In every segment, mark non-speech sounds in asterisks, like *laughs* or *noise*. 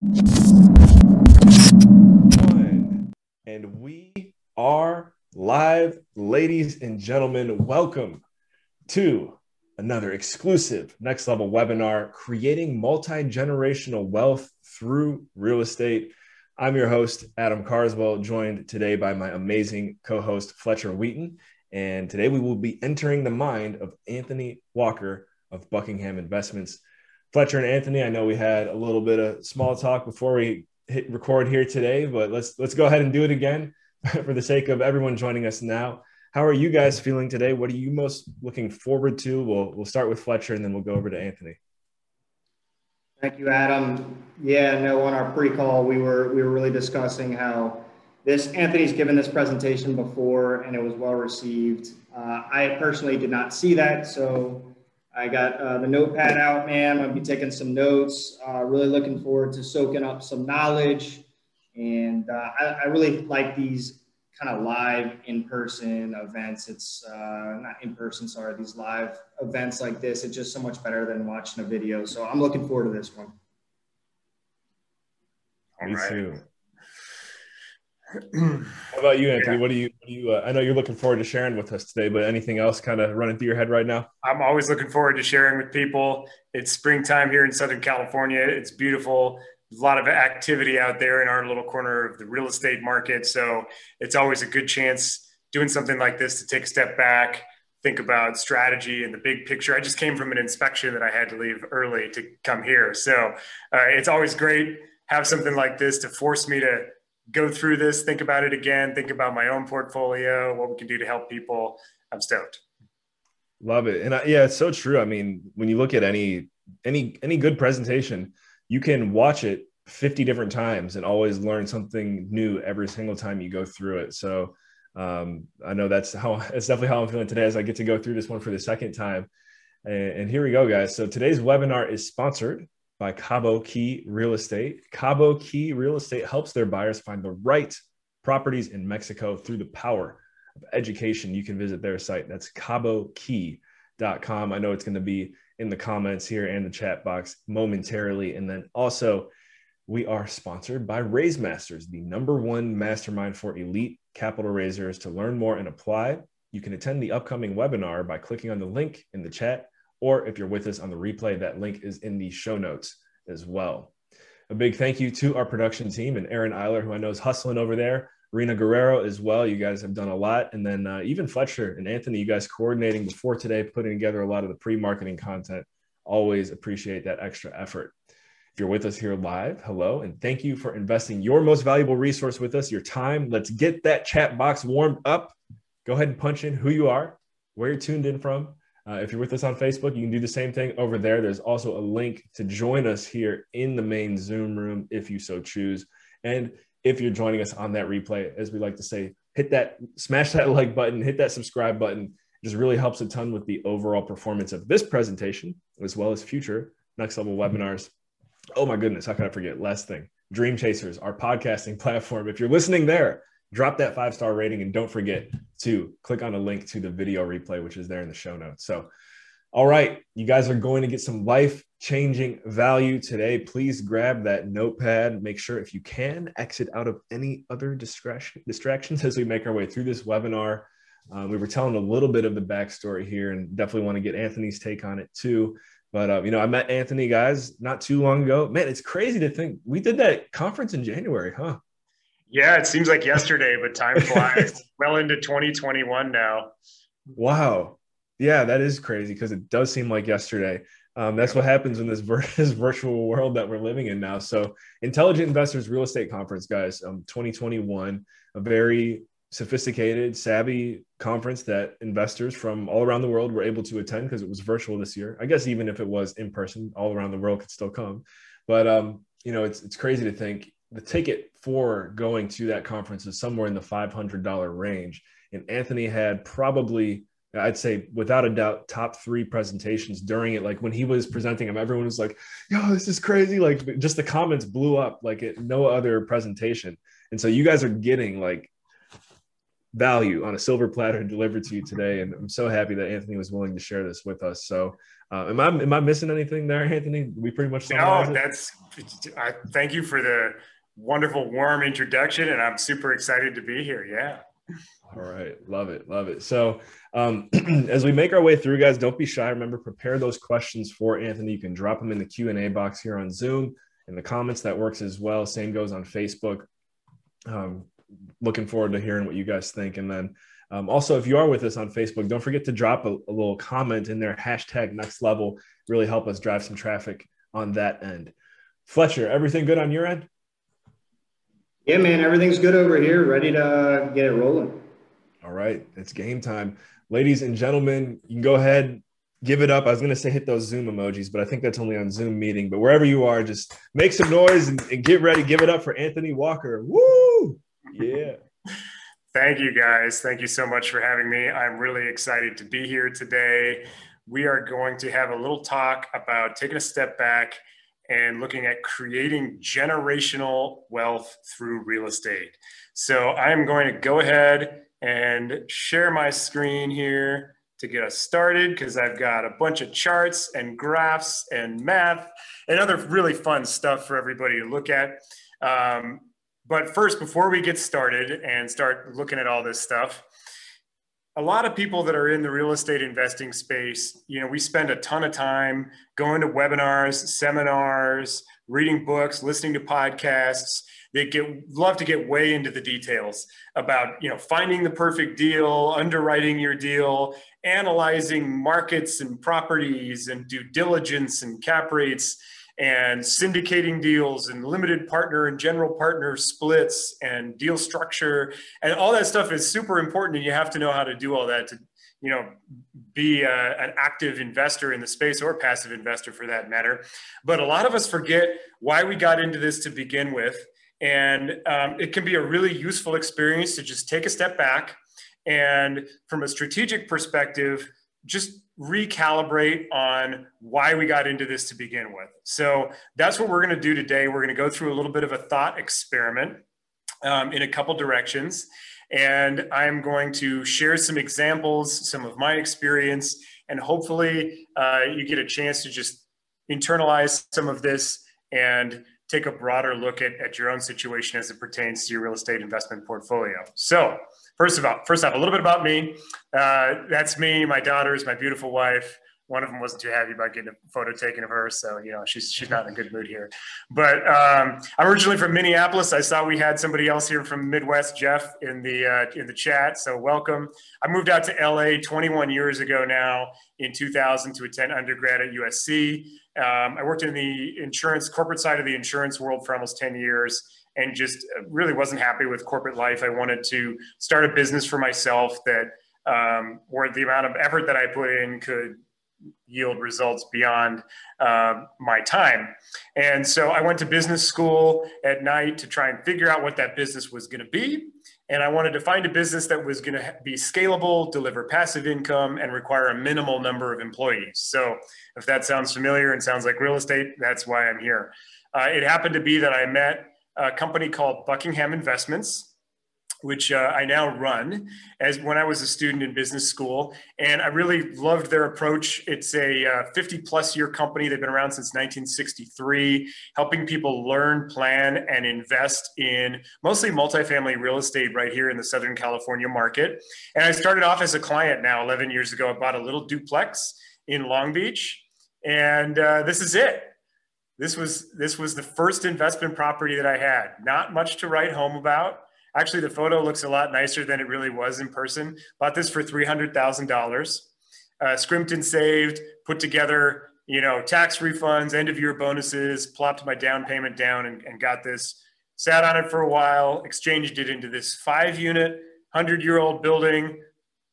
One. And we are live, ladies and gentlemen. Welcome to another exclusive next level webinar creating multi generational wealth through real estate. I'm your host, Adam Carswell, joined today by my amazing co host, Fletcher Wheaton. And today we will be entering the mind of Anthony Walker of Buckingham Investments. Fletcher and Anthony, I know we had a little bit of small talk before we hit record here today, but let's let's go ahead and do it again *laughs* for the sake of everyone joining us now. How are you guys feeling today? What are you most looking forward to? We'll we'll start with Fletcher and then we'll go over to Anthony. Thank you, Adam. Yeah, no, on our pre-call, we were we were really discussing how this Anthony's given this presentation before and it was well received. Uh, I personally did not see that, so I got uh, the notepad out, man. I'll be taking some notes. Uh, really looking forward to soaking up some knowledge, and uh, I, I really like these kind of live in-person events. It's uh, not in-person, sorry, these live events like this. It's just so much better than watching a video. So I'm looking forward to this one. Me right. too. How about you, Anthony? Yeah. What do you? What do you? Uh, I know you're looking forward to sharing with us today, but anything else kind of running through your head right now? I'm always looking forward to sharing with people. It's springtime here in Southern California. It's beautiful a lot of activity out there in our little corner of the real estate market. So it's always a good chance doing something like this to take a step back, think about strategy and the big picture. I just came from an inspection that I had to leave early to come here. So uh, it's always great have something like this to force me to go through this, think about it again, think about my own portfolio, what we can do to help people. I'm stoked. Love it. And I, yeah, it's so true. I mean, when you look at any any any good presentation, you can watch it 50 different times and always learn something new every single time you go through it. So um, I know that's how *laughs* it's definitely how I'm feeling today as I get to go through this one for the second time. And, and here we go, guys. So today's webinar is sponsored by Cabo Key Real Estate. Cabo Key Real Estate helps their buyers find the right properties in Mexico through the power of education. You can visit their site. That's cabokey.com. I know it's going to be in the comments here and the chat box momentarily. And then also, we are sponsored by Raise Masters, the number one mastermind for elite capital raisers. To learn more and apply, you can attend the upcoming webinar by clicking on the link in the chat, or if you're with us on the replay, that link is in the show notes as well. A big thank you to our production team and Aaron Eiler, who I know is hustling over there. Rena Guerrero as well. You guys have done a lot. And then uh, even Fletcher and Anthony, you guys coordinating before today, putting together a lot of the pre marketing content. Always appreciate that extra effort. If you're with us here live, hello, and thank you for investing your most valuable resource with us, your time. Let's get that chat box warmed up. Go ahead and punch in who you are, where you're tuned in from. Uh, if you're with us on Facebook, you can do the same thing over there. There's also a link to join us here in the main Zoom room if you so choose. And if you're joining us on that replay, as we like to say, hit that, smash that *laughs* like button, hit that subscribe button. It just really helps a ton with the overall performance of this presentation, as well as future next level webinars. Oh my goodness, how could I forget? Last thing Dream Chasers, our podcasting *laughs* platform. If you're listening there, drop that five star rating and don't forget to click on a link to the video replay, which is there in the show notes. So, all right, you guys are going to get some life changing value today. Please grab that notepad. Make sure, if you can, exit out of any other distraction, distractions as we make our way through this webinar. Um, we were telling a little bit of the backstory here and definitely want to get Anthony's take on it too. But, uh, you know, I met Anthony, guys, not too long ago. Man, it's crazy to think we did that conference in January, huh? Yeah, it seems like yesterday, but time flies. *laughs* well into 2021 now. Wow. Yeah, that is crazy because it does seem like yesterday. Um, that's what happens in this, vir- *laughs* this, virtual world that we're living in now. So, Intelligent Investors Real Estate Conference, guys, um, 2021, a very sophisticated, savvy conference that investors from all around the world were able to attend because it was virtual this year. I guess even if it was in person, all around the world could still come. But um, you know, it's it's crazy to think the ticket for going to that conference is somewhere in the $500 range. And Anthony had probably I'd say without a doubt top three presentations during it. Like when he was presenting them, everyone was like, "Yo, this is crazy!" Like just the comments blew up like it no other presentation. And so you guys are getting like value on a silver platter *laughs* delivered to you today. And I'm so happy that Anthony was willing to share this with us. So, uh, am I am I missing anything there, Anthony? We pretty much no. That's I thank you for the wonderful warm introduction, and I'm super excited to be here. Yeah. All right, love it, love it. So, um, *clears throat* as we make our way through, guys, don't be shy. Remember, prepare those questions for Anthony. You can drop them in the Q and A box here on Zoom in the comments. That works as well. Same goes on Facebook. Um, looking forward to hearing what you guys think. And then um, also, if you are with us on Facebook, don't forget to drop a, a, little comment in there, hashtag next level, really help us drive some traffic on that end. Fletcher, everything good on your end? Yeah, man, everything's good over here, ready to get it rolling. All right, it's game time. Ladies and gentlemen, you can go ahead, give it up. I was going to say hit those Zoom emojis, but I think that's only on Zoom meeting. But wherever you are, just make some noise and, and get ready. Give it up for Anthony Walker. Woo! Yeah. *laughs* Thank you guys. Thank you so much for having me. I'm really excited to be here today. We are going to have a little talk about taking a step back and looking at creating generational wealth through real estate. So I'm going to go ahead and share my screen here to get us started because I've got a bunch of charts and graphs and math and other really fun stuff for everybody to look at. Um, but first, before we get started and start looking at all this stuff, a lot of people that are in the real estate investing space, you know, we spend a ton of time going to webinars, seminars, reading books, listening to podcasts. They get love to get way into the details about, you know, finding the perfect deal, underwriting your deal, analyzing markets and properties and due diligence and cap rates and syndicating deals and limited partner and general partner splits and deal structure. And all that stuff is super important and you have to know how to do all that to you know be a, an active investor in the space or passive investor for that matter. But a lot of us forget why we got into this to begin with. And um, it can be a really useful experience to just take a step back and from a strategic perspective just recalibrate on why we got into this to begin with. So that's what we're going to do today. We're going to go through a little bit of a thought experiment um, in a couple directions. And I'm going to share some examples, some of my experience, and hopefully uh, you get a chance to just internalize some of this and take a broader look at, at your own situation as it pertains to your real estate investment portfolio. So First of all, first off, a little bit about me. Uh, that's me, my daughters, my beautiful wife. One of them wasn't too happy about getting a photo taken of her, so you know she's she's not in a good mood here. But um, I'm originally from Minneapolis. I saw we had somebody else here from Midwest, Jeff, in the uh, in the chat. So welcome. I moved out to LA 21 years ago now in 2000 to attend undergrad at USC. Um, I worked in the insurance corporate side of the insurance world for almost 10 years and just really wasn't happy with corporate life. I wanted to start a business for myself that um, where the amount of effort that I put in could yield results beyond uh, my time. And so I went to business school at night to try and figure out what that business was going to be. And I wanted to find a business that was going to be scalable, deliver passive income, and require a minimal number of employees. So if that sounds familiar and sounds like real estate, that's why I'm here. Uh, it happened to be that I met a company called Buckingham Investments, which uh, I now run as when I was a student in business school. And I really loved their approach. It's a uh, 50 plus year company. They've been around since 1963, helping people learn, plan, and invest in mostly multifamily real estate right here in the Southern California market. And I started off as a client now 11 years ago. I bought a little duplex in Long Beach. And uh, this is it this was this was the first investment property that I had. Not much to write home about. Actually, the photo looks a lot nicer than it really was in person. Bought this for three hundred thousand dollars. Uh, scrimped and saved, put together, you know, tax refunds, end of year bonuses, plopped my down payment down, and, and got this. Sat on it for a while, exchanged it into this five unit, hundred year old building.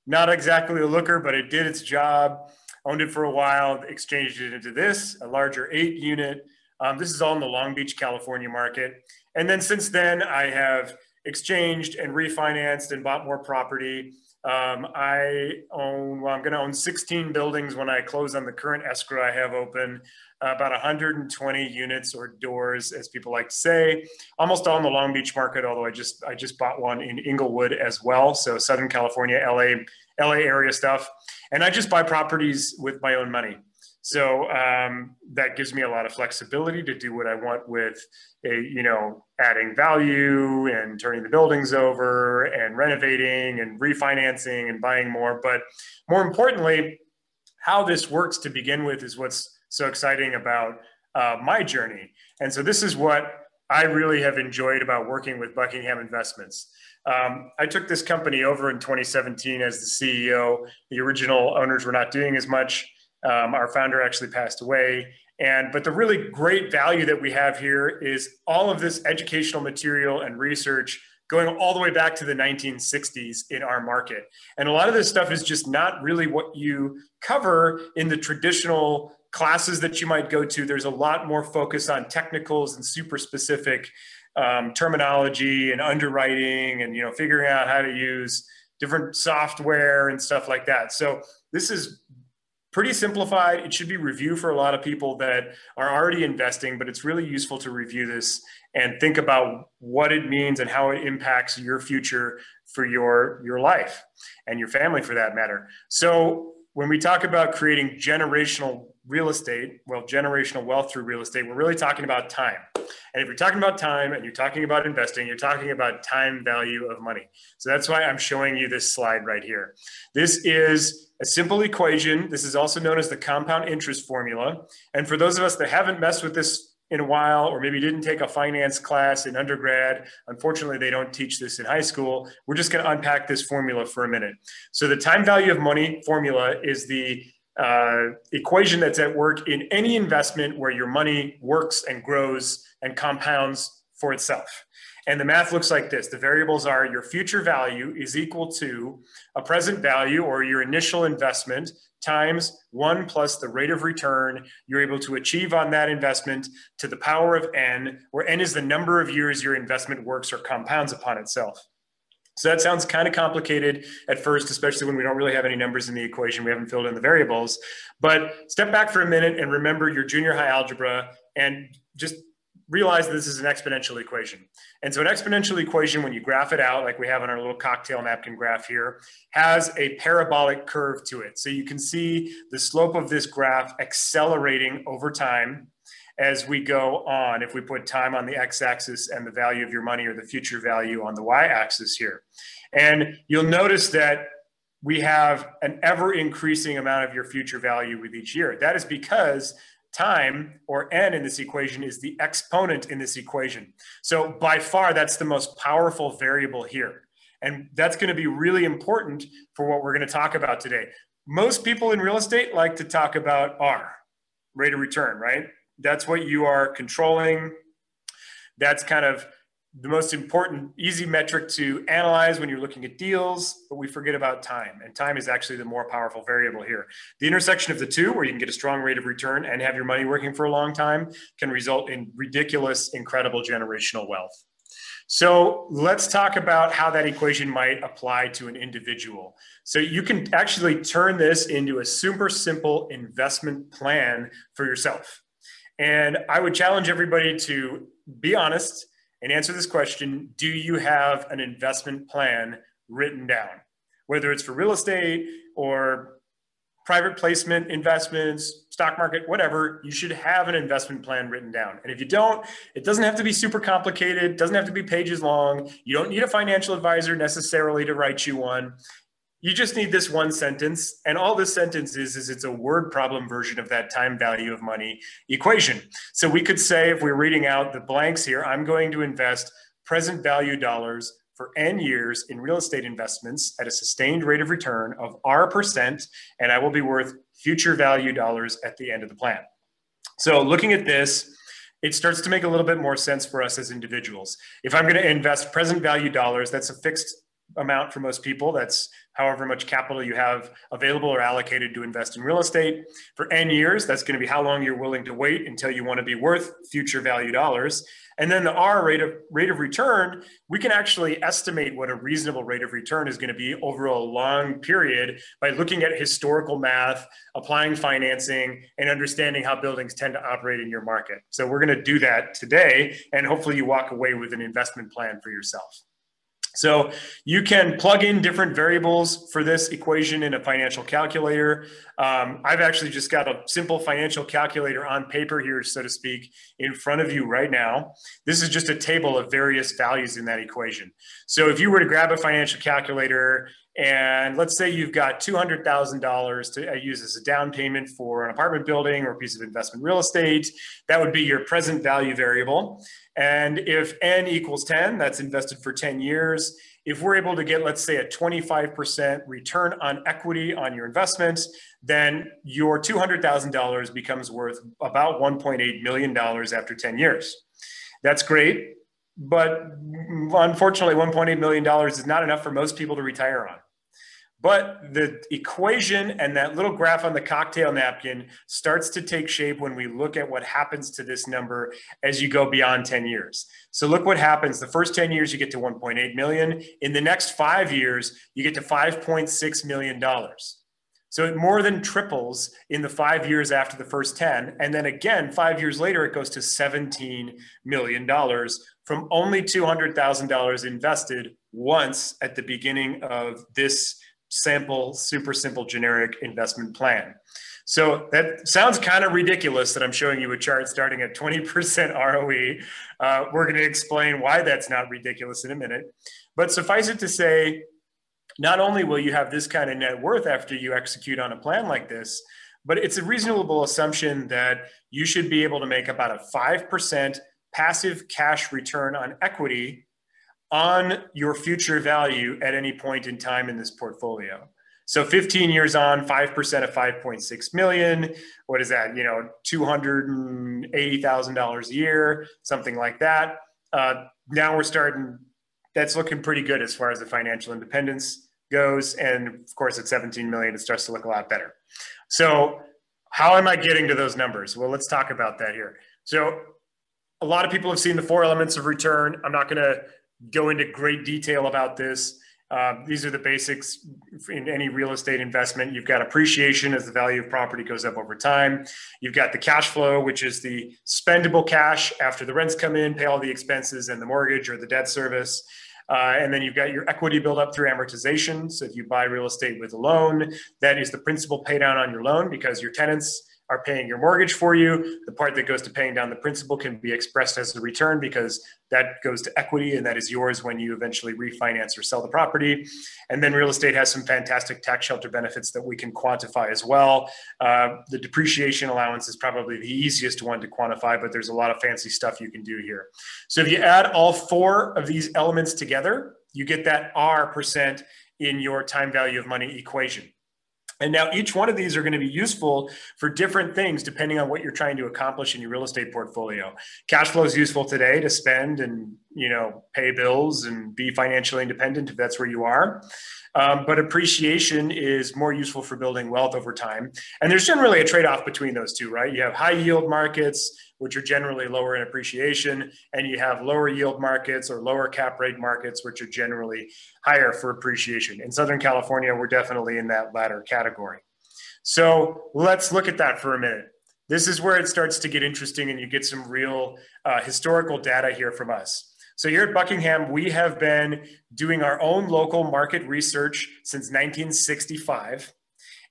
Not exactly a looker, but it did its job. Owned it for a while, exchanged it into this, a larger eight unit um, this is all in the Long Beach, California market. And then since then, I have exchanged and refinanced and bought more property. Um, I own, well, I'm going to own 16 buildings when I close on the current escrow I have open, uh, about 120 units or doors, as people like to say, almost all in the Long Beach market. Although I just I just bought one in Inglewood as well, so Southern California, LA, LA area stuff, and I just buy properties with my own money. So um, that gives me a lot of flexibility to do what I want with a, you know, adding value and turning the buildings over and renovating and refinancing and buying more. But more importantly, how this works to begin with is what's so exciting about uh, my journey. And so this is what I really have enjoyed about working with Buckingham Investments. Um, I took this company over in 2017 as the CEO. The original owners were not doing as much. Um, our founder actually passed away. And but the really great value that we have here is all of this educational material and research going all the way back to the 1960s in our market. And a lot of this stuff is just not really what you cover in the traditional classes that you might go to. There's a lot more focus on technicals and super specific um, terminology and underwriting and you know figuring out how to use different software and stuff like that. So this is pretty simplified. It should be review for a lot of people that are already investing, but it's really useful to review this and think about what it means and how it impacts your future for your your life and your family for that matter. So when we talk about creating generational real estate, well, generational wealth through real estate, we're really talking about time. And if you're talking about time and you're talking about investing, you're talking about time value of money. So that's why I'm showing you this slide right here. This is a simple equation. This is also known as the compound interest formula. And for those of us that haven't messed with this in a while, or maybe didn't take a finance class in undergrad, unfortunately, they don't teach this in high school. We're just going to unpack this formula for a minute. So, the time value of money formula is the uh, equation that's at work in any investment where your money works and grows and compounds for itself. And the math looks like this. The variables are your future value is equal to a present value or your initial investment times one plus the rate of return you're able to achieve on that investment to the power of n, where n is the number of years your investment works or compounds upon itself. So that sounds kind of complicated at first, especially when we don't really have any numbers in the equation. We haven't filled in the variables. But step back for a minute and remember your junior high algebra and just realize this is an exponential equation. And so an exponential equation, when you graph it out, like we have on our little cocktail napkin graph here, has a parabolic curve to it. So you can see the slope of this graph accelerating over time as we go on, if we put time on the x-axis and the value of your money or the future value on the y-axis here. And you'll notice that we have an ever increasing amount of your future value with each year. That is because time or n in this equation is the exponent in this equation. So by far, that's the most powerful variable here. And that's going to be really important for what we're going to talk about today. Most people in real estate like to talk about R, rate of return, right? That's what you are controlling. That's kind of the most important easy metric to analyze when you're looking at deals, but we forget about time. And time is actually the more powerful variable here. The intersection of the two, where you can get a strong rate of return and have your money working for a long time, can result in ridiculous, incredible generational wealth. So let's talk about how that equation might apply to an individual. So you can actually turn this into a super simple investment plan for yourself. And I would challenge everybody to be honest and answer this question Do you have an investment plan written down? Whether it's for real estate or private placement investments, stock market, whatever, you should have an investment plan written down. And if you don't, it doesn't have to be super complicated, doesn't have to be pages long. You don't need a financial advisor necessarily to write you one you just need this one sentence and all this sentence is is it's a word problem version of that time value of money equation. So we could say if we're reading out the blanks here i'm going to invest present value dollars for n years in real estate investments at a sustained rate of return of r percent and i will be worth future value dollars at the end of the plan. So looking at this it starts to make a little bit more sense for us as individuals. If i'm going to invest present value dollars that's a fixed amount for most people. That's however much capital you have available or allocated to invest in real estate. For N years, that's going to be how long you're willing to wait until you want to be worth future value dollars. And then the R rate of rate of return, we can actually estimate what a reasonable rate of return is going to be over a long period by looking at historical math, applying financing, and understanding how buildings tend to operate in your market. So we're going to do that today, and hopefully you walk away with an investment plan for yourself. So you can plug in different variables for this equation in a financial calculator. Um, I've actually just got a simple financial calculator on paper here, so to speak, in front of you right now. This is just a table of various values in that equation. So if you were to grab a financial calculator and let's say you've got $200,000 to uh, use as a down payment for an apartment building or a piece of investment real estate. That would be your present value variable. And if N equals 10, that's invested for 10 years. If we're able to get, let's say, a 25% return on equity on your investment, then your $200,000 becomes worth about $1.8 million after 10 years. That's great. But unfortunately, $1.8 million is not enough for most people to retire on. But the equation and that little graph on the cocktail napkin starts to take shape when we look at what happens to this number as you go beyond 10 years. So look what happens. The first 10 years, you get to 1.8 million. In the next five years, you get to $5.6 million. So it more than triples in the five years after the first 10. And then again, five years later, it goes to $17 million from only $200,000 invested once at the beginning of this sample, super simple generic investment plan. So that sounds kind of ridiculous that I'm showing you a chart starting at 20% *laughs* ROE. Uh, we're going to explain why that's not ridiculous in a minute. But suffice it to say, not only will you have this kind of net worth after you execute on a plan like this, but it's a reasonable assumption that you should be able to make about a 5% passive cash return on equity on your future value at any point in time in this portfolio. So 15 years on, 5% of 5.6 million. What is that? You know, $280,000 a year, something like that. Uh, now we're starting, that's looking pretty good as far as the financial independence goes. And of course, at 17 million, it starts to look a lot better. So how am I getting to those numbers? Well, let's talk about that here. So a lot of people have seen the four elements of return. I'm not going to go into great detail about this. Uh, these are the basics in any real estate investment. You've got appreciation as the value of property goes up over time. You've got the cash flow, which is the spendable cash after the rents come in, pay all the expenses and the mortgage or the debt service. Uh, and then you've got your equity build up through amortization. So if you buy real estate with a loan, that is the principal pay down on your loan because your tenants are paying your mortgage for you. The part that goes to paying down the principal can be expressed as a return because that goes to equity and that is yours when you eventually refinance or sell the property. And then real estate has some fantastic tax shelter benefits that we can quantify as well. Uh, the depreciation allowance is probably the easiest one to quantify, but there's a lot of fancy stuff you can do here. So if you add all four of these elements together, you get that R percent in your time value of money equation. And now each one of these are going to be useful for different things depending on what you're trying to accomplish in your real estate portfolio. Cash flow is useful today to spend and you know pay bills and be financially independent if that's where you are. Um, but appreciation is more useful for building wealth over time. And there's generally a trade-off between those two, right? You have high yield markets which are generally lower in appreciation, and you have lower yield markets or lower cap rate markets, which are generally higher for appreciation. In Southern California, we're definitely in that latter category. So let's look at that for a minute. This is where it starts to get interesting, and you get some real uh, historical data here from us. So here at Buckingham, we have been doing our own local market research since 1965.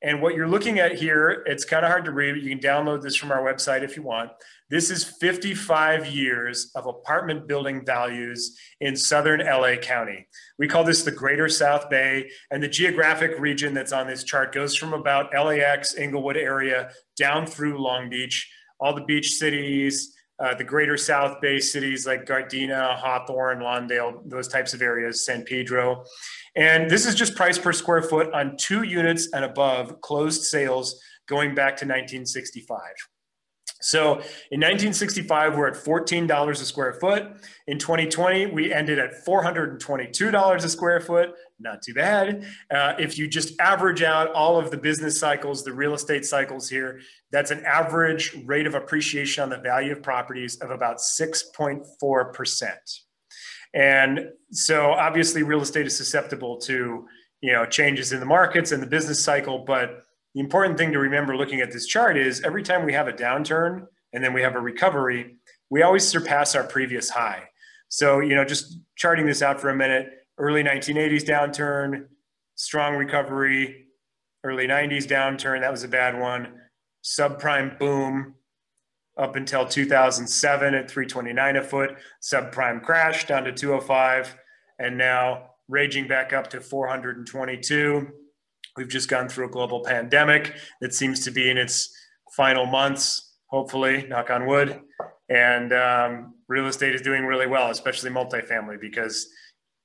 And what you're looking at here, it's kind of hard to read, but you can download this from our website if you want. This is 55 years of apartment building values in southern LA County. We call this the Greater South Bay, and the geographic region that's on this chart goes from about LAX, Inglewood area, down through Long Beach, all the beach cities, uh, the Greater South Bay cities like Gardena, Hawthorne, Lawndale, those types of areas, San Pedro. And this is just price per square foot on two units and above closed sales going back to 1965. So in 1965, we're at $14 a square foot. In 2020, we ended at $422 a square foot. Not too bad. Uh, if you just average out all of the business cycles, the real estate cycles here, that's an average rate of appreciation on the value of properties of about 6.4%. And so obviously real estate is susceptible to, you know, changes in the markets and the business cycle, but the important thing to remember looking at this chart is every time we have a downturn and then we have a recovery, we always surpass our previous high. So, you know, just charting this out for a minute, early 1980s downturn, strong recovery, early 90s downturn, that was a bad one. Subprime boom up until 2007 at 329 a foot, subprime crash down to 205, and now raging back up to 422 We've just gone through a global pandemic that seems to be in its final months, hopefully, knock on wood. And um, real estate is doing really well, especially multifamily, because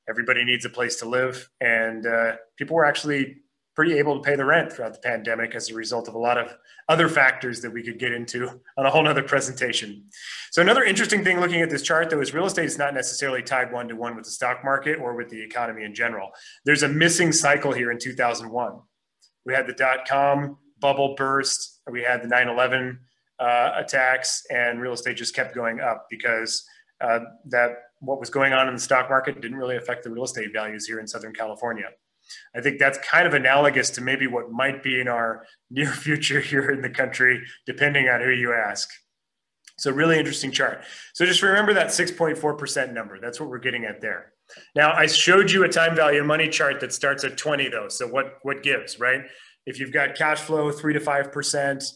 everybody needs a place to live. And uh, people were actually pretty able to pay the rent throughout the pandemic as a result of a lot of other factors that we could get into on a whole nother presentation. So another interesting thing looking at this chart though is real estate is not necessarily tied one to one with the stock market or with the economy in general. There's a missing cycle here in 2001. We had the dot-com bubble burst, we had the 9-11 uh, attacks and real estate just kept going up because uh, that what was going on in the stock market didn't really affect the real estate values here in Southern California. I think that's kind of analogous to maybe what might be in our *laughs* near future here in the country, depending on who you ask. So really interesting chart. So just remember that 6.4% number. That's what we're getting at there. Now I showed you a time value of money chart that starts at 20 though. So what, what gives, right? If you've got cash flow, three to 5%,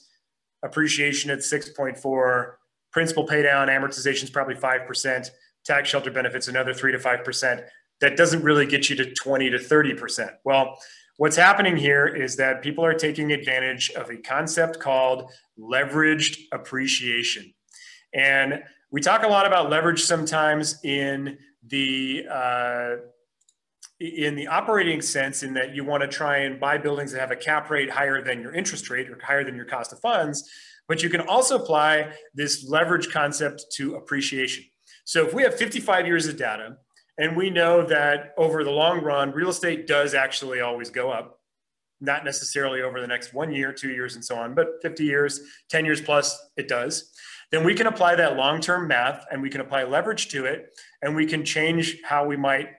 appreciation at 6.4, principal pay down, amortization is probably 5%, tax shelter benefits, another three to 5% that doesn't really get you to 20 to 30%. Well, what's happening here is that people are taking advantage of a concept called leveraged appreciation. And we talk a lot about leverage sometimes in the uh, in the operating sense in that you want to try and buy buildings that have a cap rate higher than your interest rate or higher than your cost of funds but you can also apply this leverage concept to appreciation so if we have 55 years of data and we know that over the long run, real estate does actually always go up, not necessarily over the next one year, two years, and so on, but 50 years, 10 years plus, it does. Then we can apply that long term math and we can apply leverage to it and we can change how we might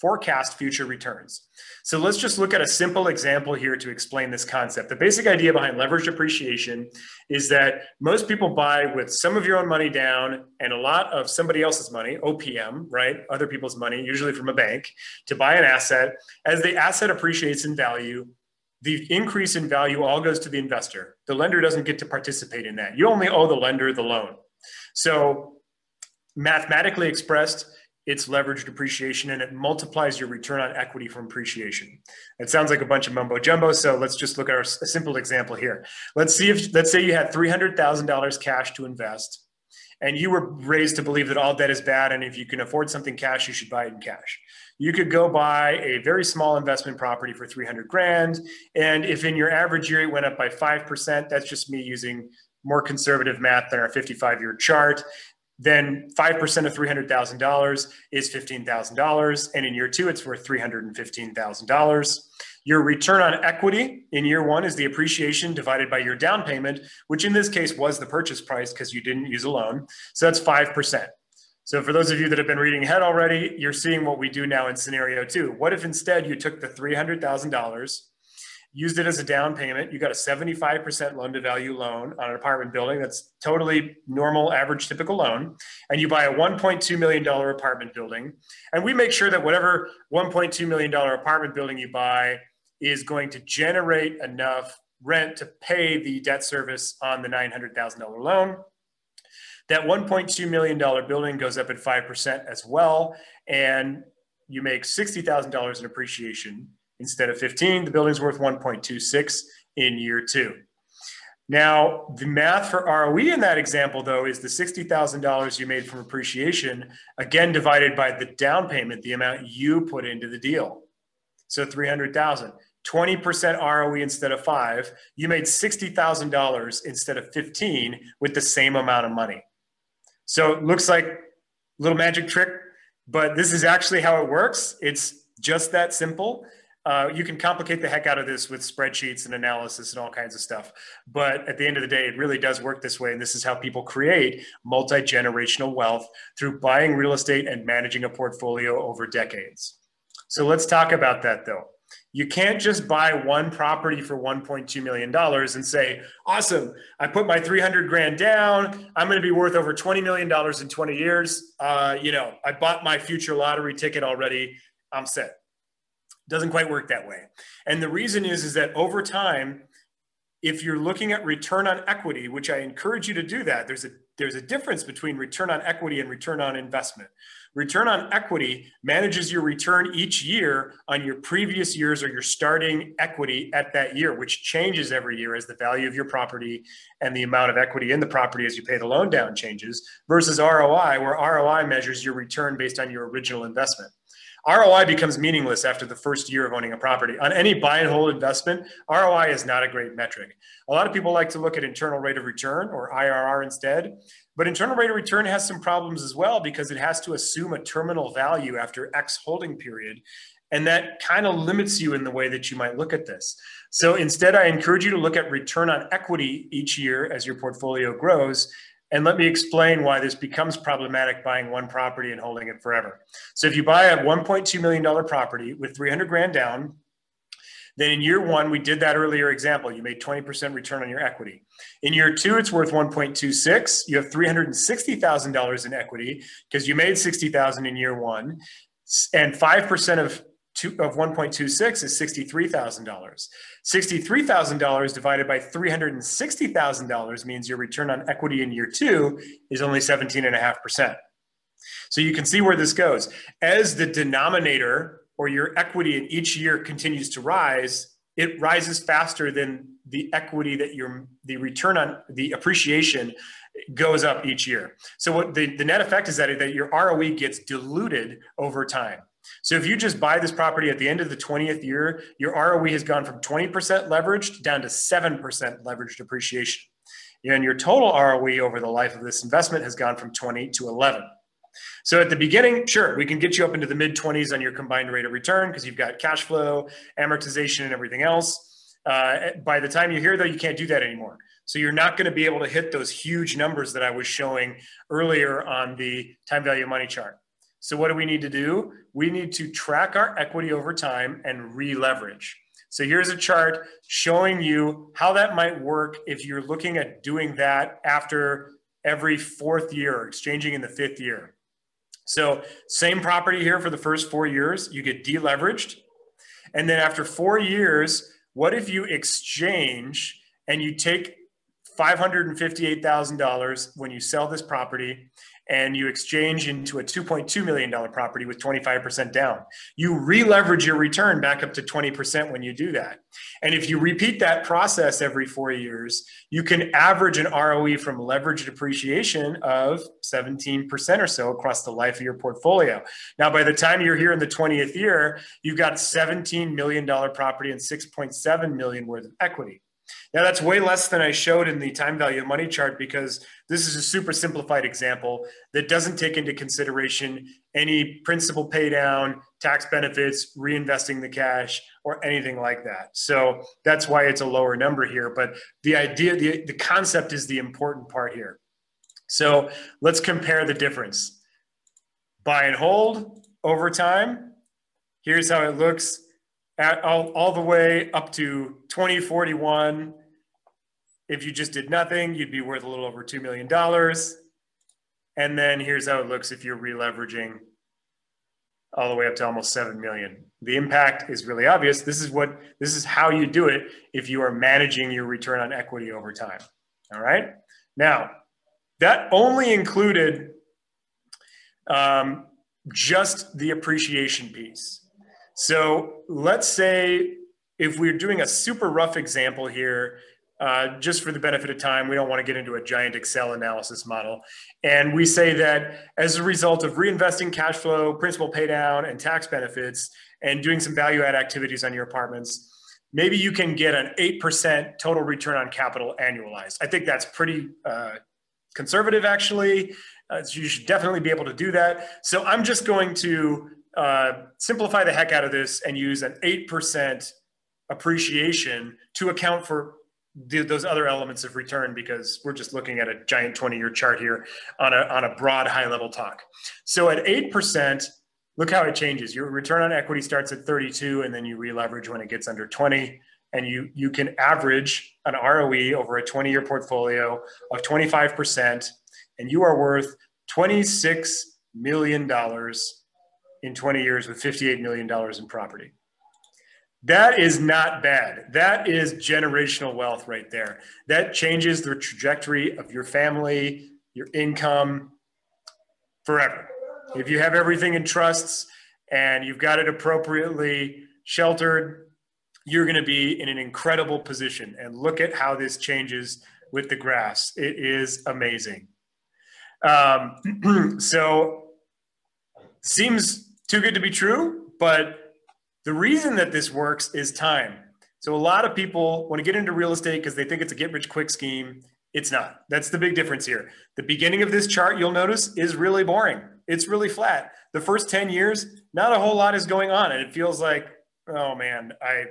forecast future returns. So let's just look at a simple example here to explain this concept. The basic idea behind leveraged appreciation is that most people buy with some of your own money down and a lot of somebody else's money, OPM, right? Other people's money, usually from a bank, to buy an asset. As the asset appreciates in value, the increase in value all goes to the investor. The lender doesn't get to participate in that. You only owe the lender the loan. So mathematically expressed, it's leveraged appreciation and it multiplies your return on equity from appreciation. It sounds like a bunch of mumbo jumbo. So let's just look at our, a simple example here. Let's see if, let's say you had $300,000 cash to invest and you were raised to believe that all debt is bad. And if you can afford something cash, you should buy it in cash. You could go buy a very small investment property for 300 grand. And if in your average year it went up by 5%, that's just me using more conservative math than our 55 year chart then 5% of $300,000 is $15,000. And in year two, it's worth $315,000. Your return on equity in year one is the appreciation divided by your down payment, which in this case was the purchase price because you didn't use a loan. So that's 5%. So for those of you that have been reading ahead already, you're seeing what we do now in scenario two. What if instead you took the $300,000 used it as a down payment. You got a 75% loan to value loan on an apartment building. That's totally normal, average, typical loan. And you buy a $1.2 million apartment building. And we make sure that whatever $1.2 million apartment building you buy is going to generate enough rent to pay the debt service on the $900,000 loan. That $1.2 million building goes up at 5% as well. And you make $60,000 in appreciation Instead of 15, the building's worth 1.26 in year two. Now, the math for ROE in that example, though, is the $60,000 you made from appreciation, again, divided by the down payment, the amount you put into the deal. So 300,000. 20% ROE instead of five, you made $60,000 instead of 15 with the same amount of money. So it looks like a little magic trick, but this is actually how it works. It's just that simple. Uh, you can complicate the heck out of this with spreadsheets and analysis and all kinds of stuff. But at the end of the day, it really does work this way. And this is how people create multi generational wealth through buying real estate and managing a portfolio over decades. So let's talk about that though. You can't just buy one property for $1.2 million and say, awesome, I put my 300 grand down. I'm going to be worth over $20 million in 20 years. Uh, you know, I bought my future lottery ticket already. I'm set doesn't quite work that way. And the reason is, is that over time, if you're looking at return on equity, which I encourage you to do that, there's a there's a difference between return on equity and return on investment. Return on equity manages your return each year on your previous years or your starting equity at that year, which changes every year as the value of your property and the amount of equity in the property as you pay the loan down changes, versus ROI, where ROI measures your return based on your original investment. ROI becomes meaningless after the first year of owning a property. On any buy and hold investment, ROI is not a great metric. A lot of people like to look at internal rate of return or IRR instead, but internal rate of return has some problems as well because it has to assume a terminal value after X holding period. And that kind of limits you in the way that you might look at this. So instead, I encourage you to look at return on equity each year as your portfolio grows and let me explain why this becomes problematic buying one property and holding it forever. So if you buy a $1.2 million property with 300 grand down, then in year one, we did that earlier example. You made 20% return on your equity. In year two, it's worth 1.26. You have $360,000 in equity because you made 60,000 in year one. And 5% of of 1.26 is $63,000. $63,000 divided by $360,000 means your return on equity in year two is only 17.5%. So you can see where this goes. As the denominator or your equity in each year continues to rise, it rises faster than the equity that your the return on the appreciation goes up each year. So what the, the net effect is that, that your ROE gets diluted over time. So if you just buy this property at the end of the 20th year, your ROE has gone from 20% leveraged down to 7% leveraged appreciation. And your total ROE over the life of this investment has gone from 20 to 11. So at the beginning, sure, we can get you up into the mid 20s on your combined rate of return because you've got cash flow, amortization, and everything else. Uh, by the time you're here, though, you can't do that anymore. So you're not going to be able to hit those huge numbers that I was showing earlier on the time value of money chart. So what do we need to do? We need to track our equity over time and re-leverage. So here's a chart showing you how that might work if you're looking at doing that after every fourth year, exchanging in the fifth year. So same property here for the first four years, you get deleveraged. And then after four years, what if you exchange and you take $558,000 when you sell this property and you exchange into a $2.2 million property with 25% down. You re-leverage your return back up to 20% when you do that. And if you repeat that process every four years, you can average an ROE from leveraged appreciation of 17% or so across the life of your portfolio. Now, by the time you're here in the 20th year, you've got $17 million property and 6.7 million worth of equity. Now that's way less than I showed in the time value of money chart because this is a super simplified example that doesn't take into consideration any principal pay down, tax benefits, reinvesting the cash, or anything like that. So that's why it's a lower number here. But the idea, the, the concept is the important part here. So let's compare the difference. Buy and hold over time. Here's how it looks at all, all the way up to 2041. If you just did nothing, you'd be worth a little over $2 million. And then here's how it looks if you're releveraging all the way up to almost 7 million. The impact is really obvious. This is what, this is how you do it if you are managing your return on equity over time. All right. Now, that only included um, just the appreciation piece. So let's say if we're doing a super rough example here, uh, just for the benefit of time, we don't want to get into a giant Excel analysis model. And we say that as a result of reinvesting cash flow, principal paydown, and tax benefits, and doing some value add activities on your apartments, maybe you can get an 8% total return on capital annualized. I think that's pretty uh, conservative, actually. Uh, so you should definitely be able to do that. So I'm just going to uh, simplify the heck out of this and use an 8% appreciation to account for the, those other elements of return because we're just looking at a giant 20 year chart here on a, on a broad high level talk. So at 8%, look how it changes. Your return on equity starts at 32 and then you re-leverage when it gets under 20 and you you can average an ROE over a 20 year portfolio of 25% and you are worth 26 million dollars in 20 years with 58 million dollars in property. That is not bad. That is generational wealth right there. That changes the trajectory of your family, your income forever. If you have everything in trusts and you've got it appropriately sheltered, you're going to be in an incredible position. And look at how this changes with the grass. It is amazing. Um, *clears throat* so, seems too good to be true, but the reason that this works is time. So, a lot of people want to get into real estate because they think it's a get rich quick scheme. It's not. That's the big difference here. The beginning of this chart, you'll notice, is really boring it's really flat. The first 10 years, not a whole lot is going on. And it feels like, oh man, I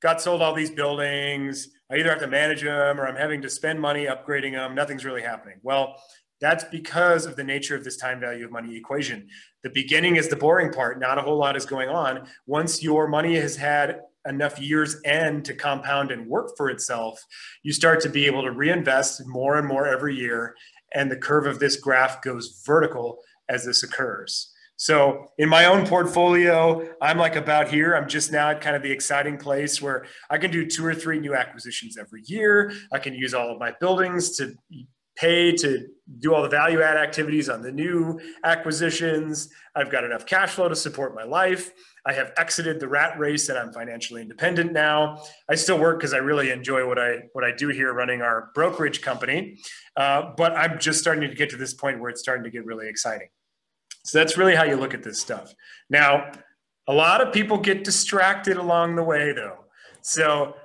got sold all these buildings. I either have to manage them or I'm having to spend money upgrading them. Nothing's really happening. Well, that's because of the nature of this time value of money equation. The beginning is the boring part. Not a whole lot is going on. Once your money has had enough years end to compound and work for itself, you start to be able to reinvest more and more every year. And the curve of this graph goes vertical as this occurs. So in my own portfolio, I'm like about here. I'm just now at kind of the exciting place where I can do two or three new acquisitions every year. I can use all of my buildings to pay to do all the value add activities on the new acquisitions. I've got enough cash flow to support my life. I have exited the rat race and I'm financially independent now. I still work because I really enjoy what I what I do here running our brokerage company. Uh, but I'm just starting to get to this point where it's starting to get really exciting. So that's really how you look at this stuff. Now, a lot of people get distracted along the way, though. So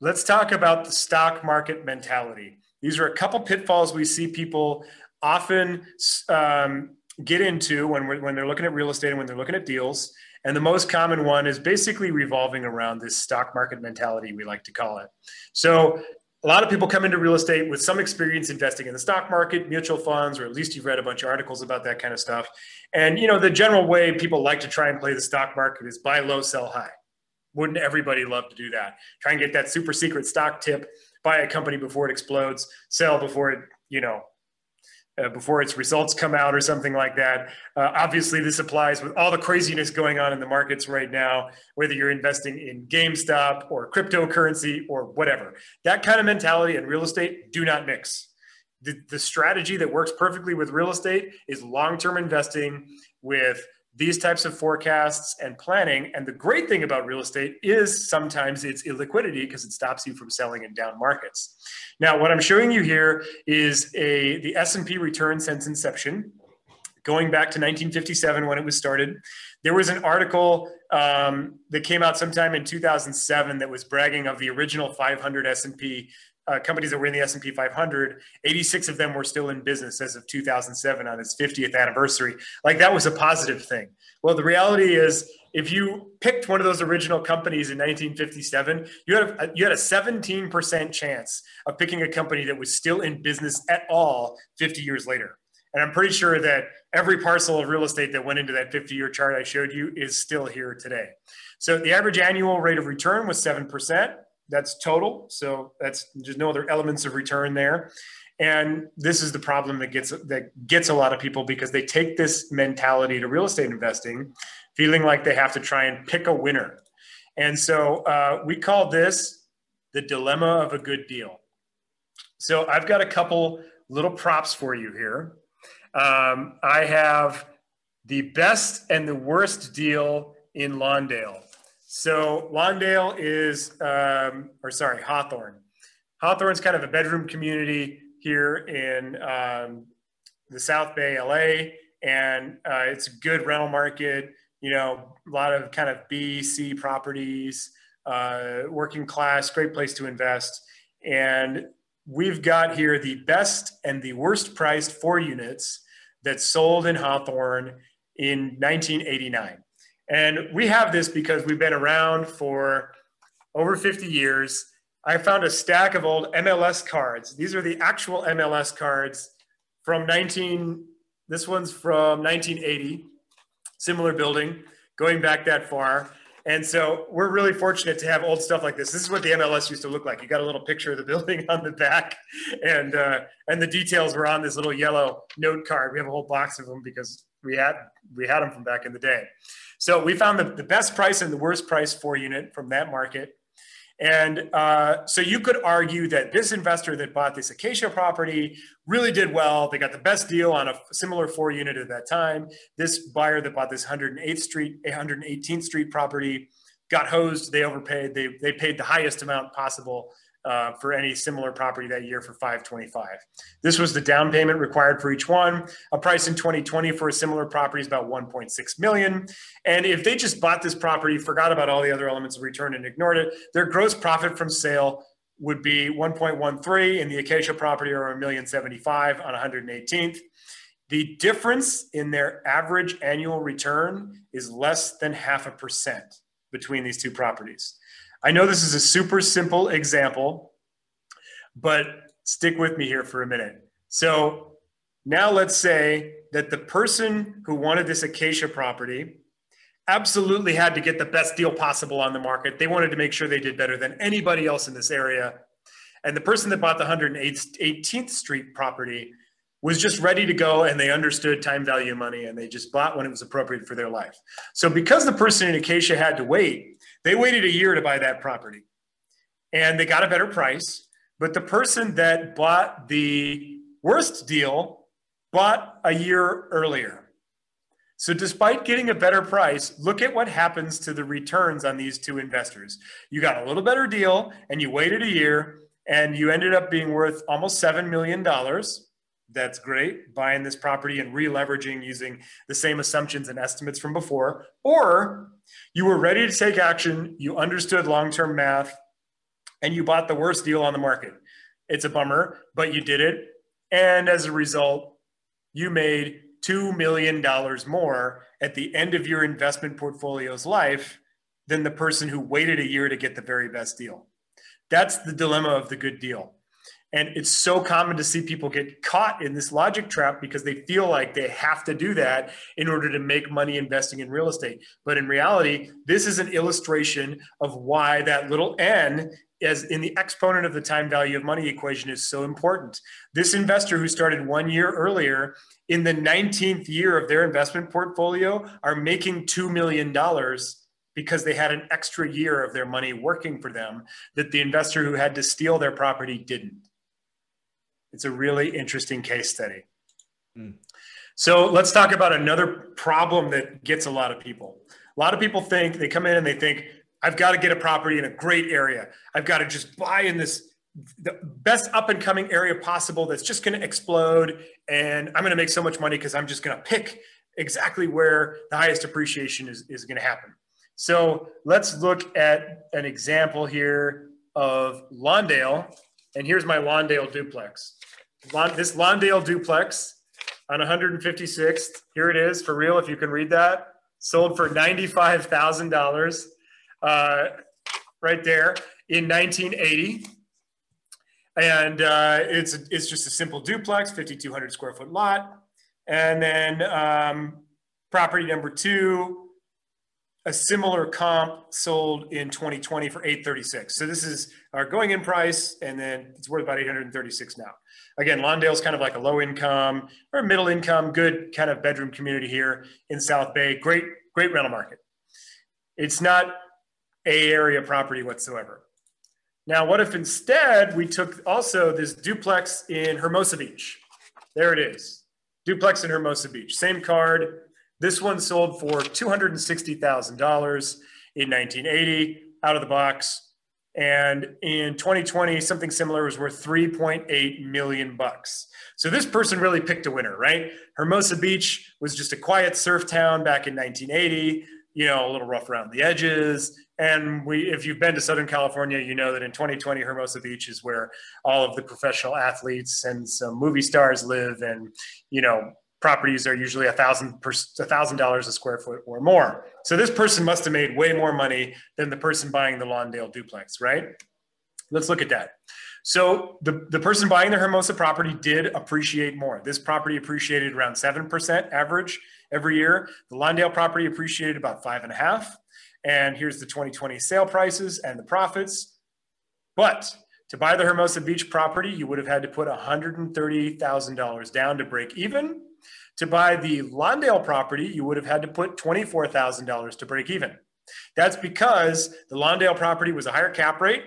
let's talk about the stock market mentality. These are a couple pitfalls we see people often um, get into when, when they're looking at real estate and when they're looking at deals. And the most common one is basically revolving around this stock market mentality, we like to call it. So a lot of people come into real estate with some experience investing in the stock market, mutual funds, or at least you've read a bunch of articles about that kind of stuff. And you know, the general way people like to try and play the stock market is buy low, sell high. Wouldn't everybody love to do that? Try and get that super secret stock tip, buy a company before it explodes, sell before it, you know, uh, before its results come out or something like that. Uh, obviously, this applies with all the craziness going on in the markets right now, whether you're investing in GameStop or cryptocurrency or whatever. That kind of mentality and real estate do not mix. The, the strategy that works perfectly with real estate is long term investing with these types of forecasts and planning. And the great thing about real estate is sometimes it's illiquidity because it stops you from selling in down markets. Now, what I'm showing you here is a the S&P return since inception, going back to 1957 when it was started. There was an article um, that came out sometime in 2007 that was bragging of the original 500 S&P uh, companies that were in the S&P 500, 86 of them were still in business as of 2007 on its 50th anniversary. Like that was a positive thing. Well, the reality is if you picked one of those original companies in 1957, you had a, you had a 17% chance of picking a company that was still in business at all 50 years later. And I'm pretty sure that every parcel of real estate that went into that 50 year chart I showed you is still here today. So the average annual rate of return was 7% that's total. So that's there's no other elements of return there. And this is the problem that gets that gets a lot of people because they take this mentality to real estate investing, feeling like they have to try and pick a winner. And so uh, we call this the dilemma of a good deal. So I've got a couple little props for you here. Um, I have the best and the worst deal in Lawndale. So Lawndale is, um, or sorry, Hawthorne. Hawthorne's kind of a bedroom community here in um, the South Bay, LA, and uh, it's a good rental market. You know, a lot of kind of B, C properties. uh, working class, great place to invest. And we've got here the best and the worst priced four units that sold in Hawthorne in 1989. And we have this because we've been around for over 50 years. I found a stack of old MLS cards. These are the actual MLS cards from 19, this one's from 1980, similar building, going back that far. And so we're really fortunate to have old stuff like this. This is what the MLS used to look like. You got a little picture of the *laughs* building on the back, and uh, and the details were on this little yellow note card. We have a whole box of them because we had we had them from back in the day. So we found the, the best price and the worst price for unit from that market. And uh, so you could argue that this investor that bought this Acacia property really did well. They got the best deal on a similar four unit at that time. This buyer that bought this 108th Street, 118th Street property got hosed. They overpaid. They, they paid the highest amount possible uh, for any similar property that year for 525. This was the down payment required for each one. A price in 2020 for a similar property is about 1.6 million. And if they just bought this property, forgot about all the other elements of return and ignored it, their gross profit from sale would be 1.13 in the Acacia property or a million 75 on 118th. The difference in their average annual return is less than half a percent between these two properties. I know this is a super simple example, but stick with me here for a minute. So now let's say that the person who wanted this acacia property absolutely had to get the best deal possible on the market. They wanted to make sure they did better than anybody else in this area. And the person that bought the 118th Street property was just ready to go and they understood time value money and they just bought when it was appropriate for their life. So because the person in Acacia had to wait, they waited a year to buy that property and they got a better price. But the person that bought the worst deal bought a year earlier. So, despite getting a better price, look at what happens to the returns on these two investors. You got a little better deal and you waited a year and you ended up being worth almost $7 million. That's great, buying this property and re leveraging using the same assumptions and estimates from before. Or you were ready to take action, you understood long term math, and you bought the worst deal on the market. It's a bummer, but you did it. And as a result, you made $2 million more at the end of your investment portfolio's life than the person who waited a year to get the very best deal. That's the dilemma of the good deal. And it's so common to see people get caught in this logic trap because they feel like they have to do that in order to make money investing in real estate. But in reality, this is an illustration of why that little n as in the exponent of the time value of money equation is so important. This investor who started one year earlier in the 19th year of their investment portfolio are making $2 million because they had an extra year of their money working for them that the investor who had to steal their property didn't. It's a really interesting case study. Mm. So let's talk about another problem that gets a lot of people. A lot of people think they come in and they think, I've got to get a property in a great area. I've got to just buy in this the best up and coming area possible that's just going to explode and I'm going to make so much money because I'm just going to pick exactly where the highest appreciation is, is going to happen. So let's look at an example here of Lawndale. And here's my Lawndale duplex. This Lawndale duplex on 156th, here it is for real, if you can read that, sold for $95,000 uh, right there in 1980. And uh, it's, it's just a simple duplex, 5,200 square foot lot. And then um, property number two, a similar comp sold in 2020 for 836. So this is our going in price, and then it's worth about 836 now. Again, Lawndale's kind of like a low income or middle income, good kind of bedroom community here in South Bay. Great, great rental market. It's not a area property whatsoever. Now, what if instead we took also this duplex in Hermosa Beach? There it is, duplex in Hermosa Beach, same card, this one sold for $260,000 in 1980 out of the box. And in 2020, something similar was worth 3.8 million bucks. So this person really picked a winner, right? Hermosa Beach was just a quiet surf town back in 1980 you know, a little rough around the edges. And we, if you've been to Southern California, you know that in 2020, Hermosa Beach is where all of the professional athletes and some movie stars live. And, you know, properties are usually a thousand a thousand dollars a square foot or more. So this person must have made way more money than the person buying the Lawndale duplex, right? Let's look at that. So the, the person buying the Hermosa property did appreciate more. This property appreciated around 7% average every year. The Lawndale property appreciated about five and a half. And here's the 2020 sale prices and the profits. But to buy the Hermosa Beach property, you would have had to put $130,000 down to break even. To buy the Lawndale property, you would have had to put $24,000 to break even. That's because the Lawndale property was a higher cap rate,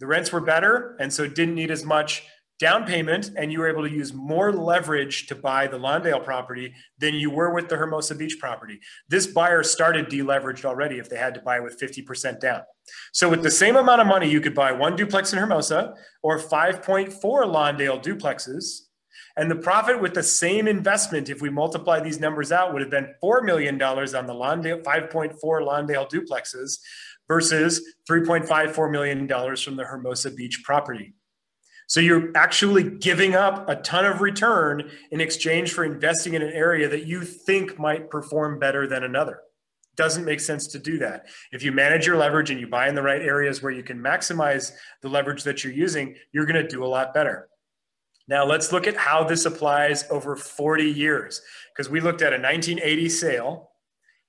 the rents were better, and so didn't need as much down payment, and you were able to use more leverage to buy the Lawndale property than you were with the Hermosa Beach property. This buyer started deleveraged already if they had to buy with 50% down. So, with the same amount of money, you could buy one duplex in Hermosa or 5.4 Lawndale duplexes and the profit with the same investment, if we multiply these numbers out, would have been $4 million on the Lawndale, 5.4 Lawndale duplexes versus $3.54 million from the Hermosa Beach property. So you're actually giving up a ton of return in exchange for investing in an area that you think might perform better than another. Doesn't make sense to do that. If you manage your leverage and you buy in the right areas where you can maximize the leverage that you're using, you're going to do a lot better. Now let's look at how this applies over 40 years because we looked at a 1980 sale.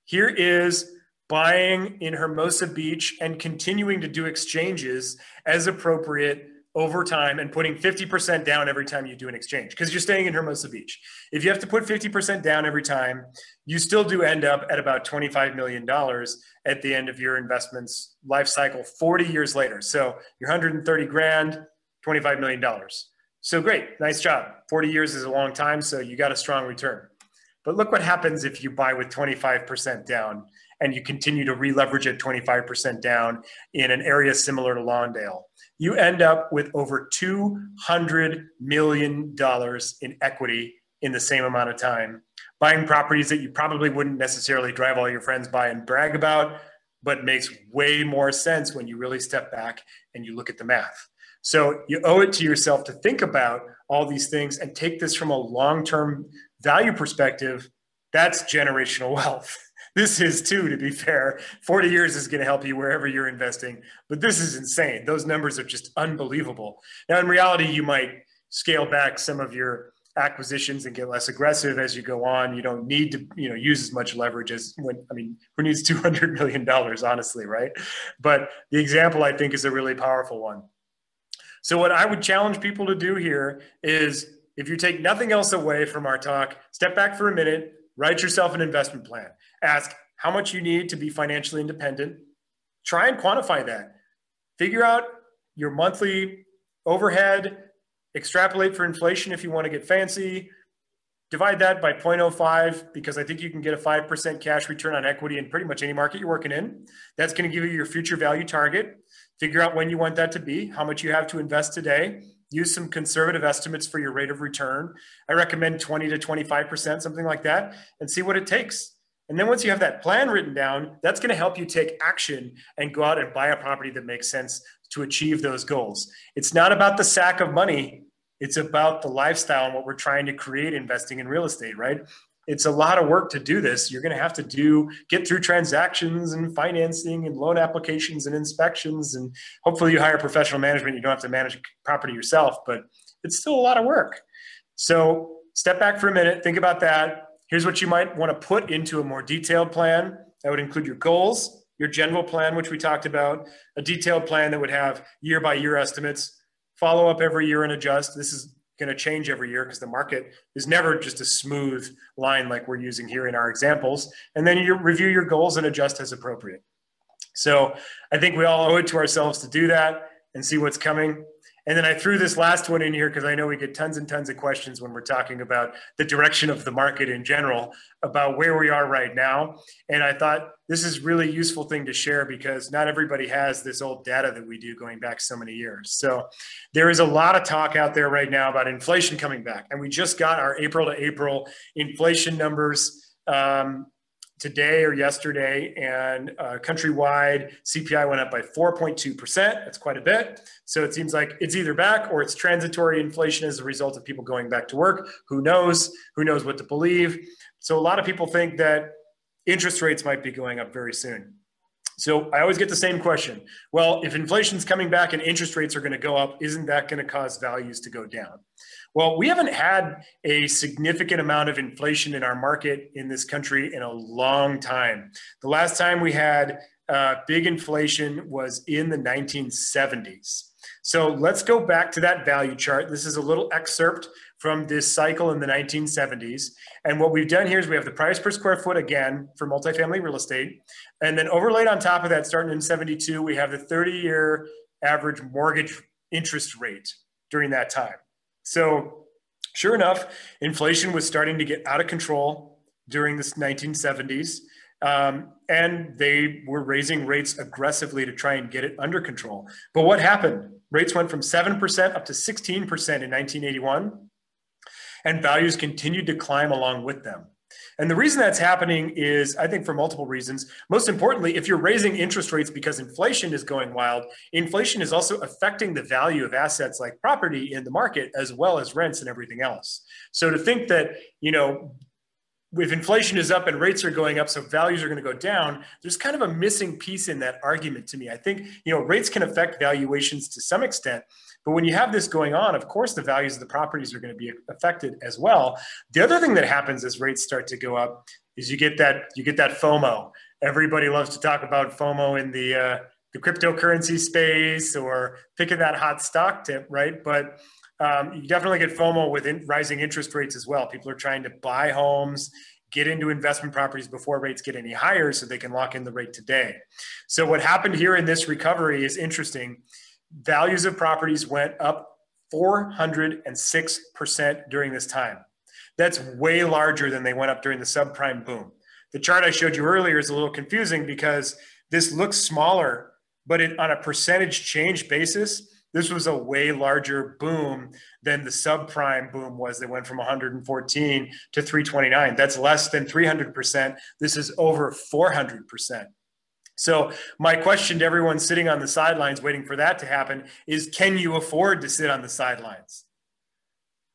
Here is buying in Hermosa Beach and continuing to do exchanges as appropriate over time and putting 50% down every time you do an exchange because you're staying in Hermosa Beach. If you have to put 50% down every time, you still do end up at about $25 million at the end of your investment's life cycle 40 years later. So you're 130 grand, $25 million. So great, nice job. 40 years is a long time, so you got a strong return. But look what happens if you buy with 25% down and you continue to re-leverage at 25% down in an area similar to Lawndale. You end up with over $200 million in equity in the same amount of time, buying properties that you probably wouldn't necessarily drive all your friends by and brag about, but makes way more sense when you really step back and you look at the math. So you owe it to yourself to think about all these things and take this from a long term value perspective. That's generational wealth. *laughs* This is too, to be fair. 40 years is going to help you wherever you're investing, but this is insane. Those numbers are just unbelievable. Now, in reality, you might scale back some of your acquisitions and get less aggressive as you go on. You don't need to, you know, use as much leverage as when I mean, who needs 200 million dollars, honestly, right? But the example I think is a really powerful one. So, what I would challenge people to do here is if you take nothing else away from our talk, step back for a minute, write yourself an investment plan. Ask how much you need to be financially independent. Try and quantify that. Figure out your monthly overhead, extrapolate for inflation if you want to get fancy. Divide that by 0.05 because I think you can get a 5% cash return on equity in pretty much any market you're working in. That's going to give you your future value target. Figure out when you want that to be, how much you have to invest today. Use some conservative estimates for your rate of return. I recommend 20 to 25%, something like that, and see what it takes. And then once you have that plan written down, that's going to help you take action and go out and buy a property that makes sense to achieve those goals. It's not about the sack of money, it's about the lifestyle and what we're trying to create investing in real estate, right? It's a lot of work to do this. You're going to have to do get through transactions and financing and loan applications and inspections, and hopefully you hire professional management. You don't have to manage property yourself, but it's still a lot of work. So step back for a minute, think about that. Here's what you might want to put into a more detailed plan. That would include your goals, your general plan, which we talked about, a detailed plan that would have year by year estimates, follow up every year and adjust. This is going to change every year because the market is never just a smooth line like we're using here in our examples. And then you review your goals and adjust as appropriate. So I think we all owe it to ourselves to do that and see what's coming. And then I threw this last one in here because I know we get tons and tons of questions when we're talking about the direction of the market in general, about where we are right now. And I thought this is really useful thing to share because not everybody has this old data that we do going back so many years. So there is a lot of talk out there right now about inflation coming back. And we just got our April to April inflation numbers um, today or yesterday, and uh, countrywide CPI went up by 4.2%. That's quite a bit. So it seems like it's either back or it's transitory inflation as a result of people going back to work. Who knows? Who knows what to believe? So a lot of people think that interest rates might be going up very soon. So I always get the same question. Well, if inflation's coming back and interest rates are going to go up, isn't that going to cause values to go down? Well, we haven't had a significant amount of inflation in our market in this country in a long time. The last time we had uh, big inflation was in the 1970s. So let's go back to that value chart. This is a little excerpt from this cycle in the 1970s. And what we've done here is we have the price per square foot again for multifamily real estate. And then overlaid on top of that, starting in 72, we have the 30 year average mortgage interest rate during that time. So, sure enough, inflation was starting to get out of control during the 1970s. Um, and they were raising rates aggressively to try and get it under control. But what happened? Rates went from 7% up to 16% in 1981, and values continued to climb along with them. And the reason that's happening is, I think, for multiple reasons. Most importantly, if you're raising interest rates because inflation is going wild, inflation is also affecting the value of assets like property in the market, as well as rents and everything else. So to think that, you know, if inflation is up and rates are going up, so values are going to go down, there's kind of a missing piece in that argument to me. I think, you know, rates can affect valuations to some extent, but when you have this going on, of course, the values of the properties are going to be affected as well. The other thing that happens as rates start to go up is you get that you get that FOMO. Everybody loves to talk about FOMO in the uh, the cryptocurrency space or picking that hot stock tip, right? But um, you definitely get FOMO with in rising interest rates as well. People are trying to buy homes, get into investment properties before rates get any higher so they can lock in the rate today. So, what happened here in this recovery is interesting values of properties went up 406% during this time. That's way larger than they went up during the subprime boom. The chart I showed you earlier is a little confusing because this looks smaller, but it, on a percentage change basis, this was a way larger boom than the subprime boom was that went from 114 to 329. That's less than 300%. This is over 400%. So, my question to everyone sitting on the sidelines waiting for that to happen is can you afford to sit on the sidelines?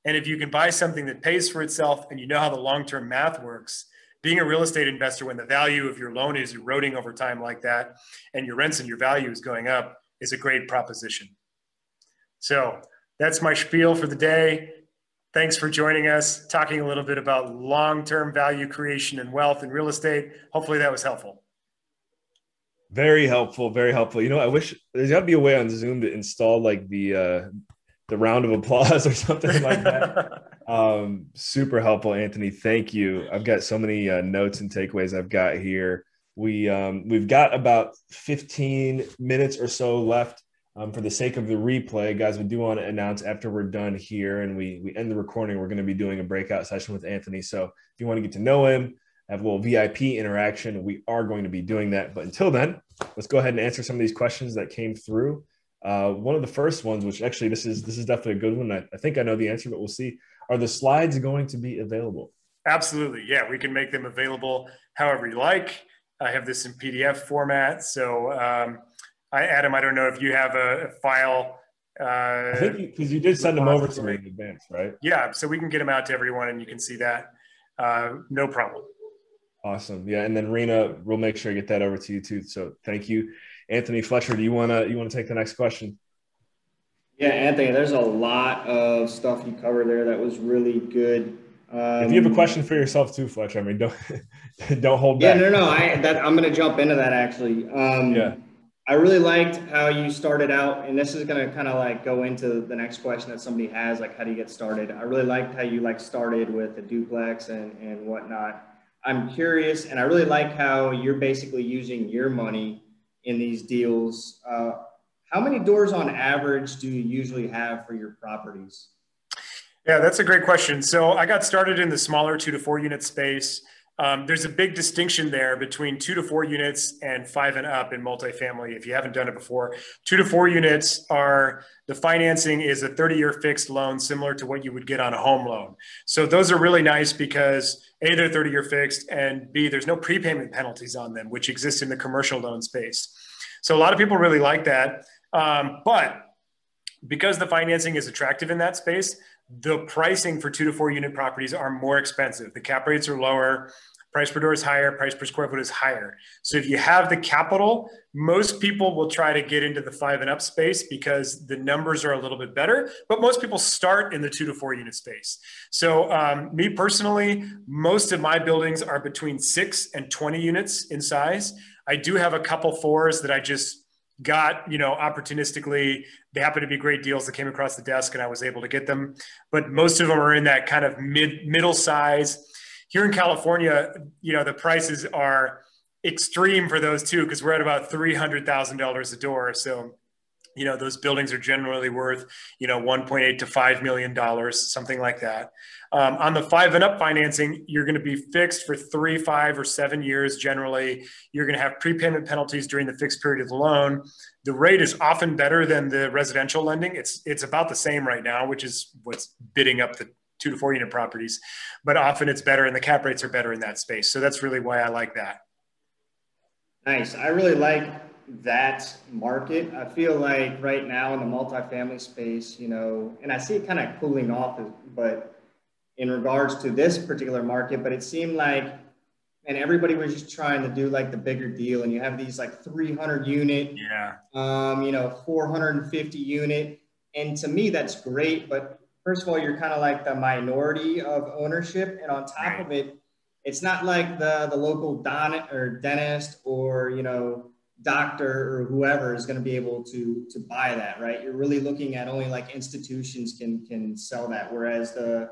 And if you can buy something that pays for itself and you know how the long term math works, being a real estate investor when the value of your loan is eroding over time like that and your rents and your value is going up is a great proposition. So, that's my spiel for the day. Thanks for joining us, talking a little bit about long term value creation and wealth in real estate. Hopefully, that was helpful. Very helpful, very helpful. You know, I wish there's got to be a way on Zoom to install like the uh, the round of applause *laughs* or something like that. *laughs* um, super helpful, Anthony. Thank you. I've got so many uh, notes and takeaways I've got here. We um, we've got about 15 minutes or so left. Um, for the sake of the replay, guys, we do want to announce after we're done here and we we end the recording, we're going to be doing a breakout session with Anthony. So if you want to get to know him, have a little VIP interaction. We are going to be doing that. But until then, let's go ahead and answer some of these questions that came through. Uh, one of the first ones, which actually this is this is definitely a good one. I, I think I know the answer, but we'll see. Are the slides going to be available? Absolutely. Yeah, we can make them available however you like. I have this in PDF format. So, um, I, Adam, I don't know if you have a, a file. Uh, I think because you, you, did send them over to me in advance, right? Yeah, so we can get them out to everyone, and you can see that. Uh, no problem. Awesome. Yeah. And then Rena, we'll make sure I get that over to you too. So thank you. Anthony Fletcher, do you wanna you wanna take the next question? Yeah, Anthony, there's a lot of stuff you covered there that was really good. Um, if you have a question for yourself too, Fletcher, I mean, don't *laughs* don't hold back. Yeah, no, no, I that I'm gonna jump into that actually. Um, yeah. I really liked how you started out, and this is gonna kind of like go into the next question that somebody has, like how do you get started? I really liked how you like started with the duplex and and whatnot. I'm curious, and I really like how you're basically using your money in these deals. Uh, how many doors on average do you usually have for your properties? Yeah, that's a great question. So I got started in the smaller two to four unit space Um, there's a big distinction there between two to four units and five and up in multifamily. If you haven't done it before, two to four units are the financing is a 30 year fixed loan, similar to what you would get on a home loan. So those are really nice because A, they're 30 year fixed, and B, there's no prepayment penalties on them, which exist in the commercial loan space. So a lot of people really like that. Um, but because the financing is attractive in that space, the pricing for two to four unit properties are more expensive. The cap rates are lower, price per door is higher, price per square foot is higher. So if you have the capital, most people will try to get into the five and up space because the numbers are a little bit better. But most people start in the two to four unit space. So um, me personally, most of my buildings are between six and 20 units in size. I do have a couple fours that I just got you know opportunistically they happen to be great deals that came across the desk and i was able to get them but most of them are in that kind of mid middle size here in california you know the prices are extreme for those two because we're at about $300000 a door. So you know those buildings are generally worth you know 1.8 to 5 million dollars something like that. Um, on the five and up financing you're going to be fixed for three five or seven years generally. You're going to have prepayment penalties during the fixed period of the loan. The rate is often better than the residential lending. It's it's about the same right now which is what's bidding up the two to four unit properties but often it's better and the cap rates are better in that space. So that's really why i like that. Nice. I really like that market. I feel like right now in the multifamily space, you know, and I see it kind of cooling off, but in regards to this particular market, but it seemed like, and everybody was just trying to do like the bigger deal, and you have these like 300 unit, yeah, um, you know, 450 unit, and to me that's great, but first of all, you're kind of like the minority of ownership, and on top right. of it, it's not like the the local don or dentist or you know doctor or whoever is going to be able to to buy that right you're really looking at only like institutions can can sell that whereas the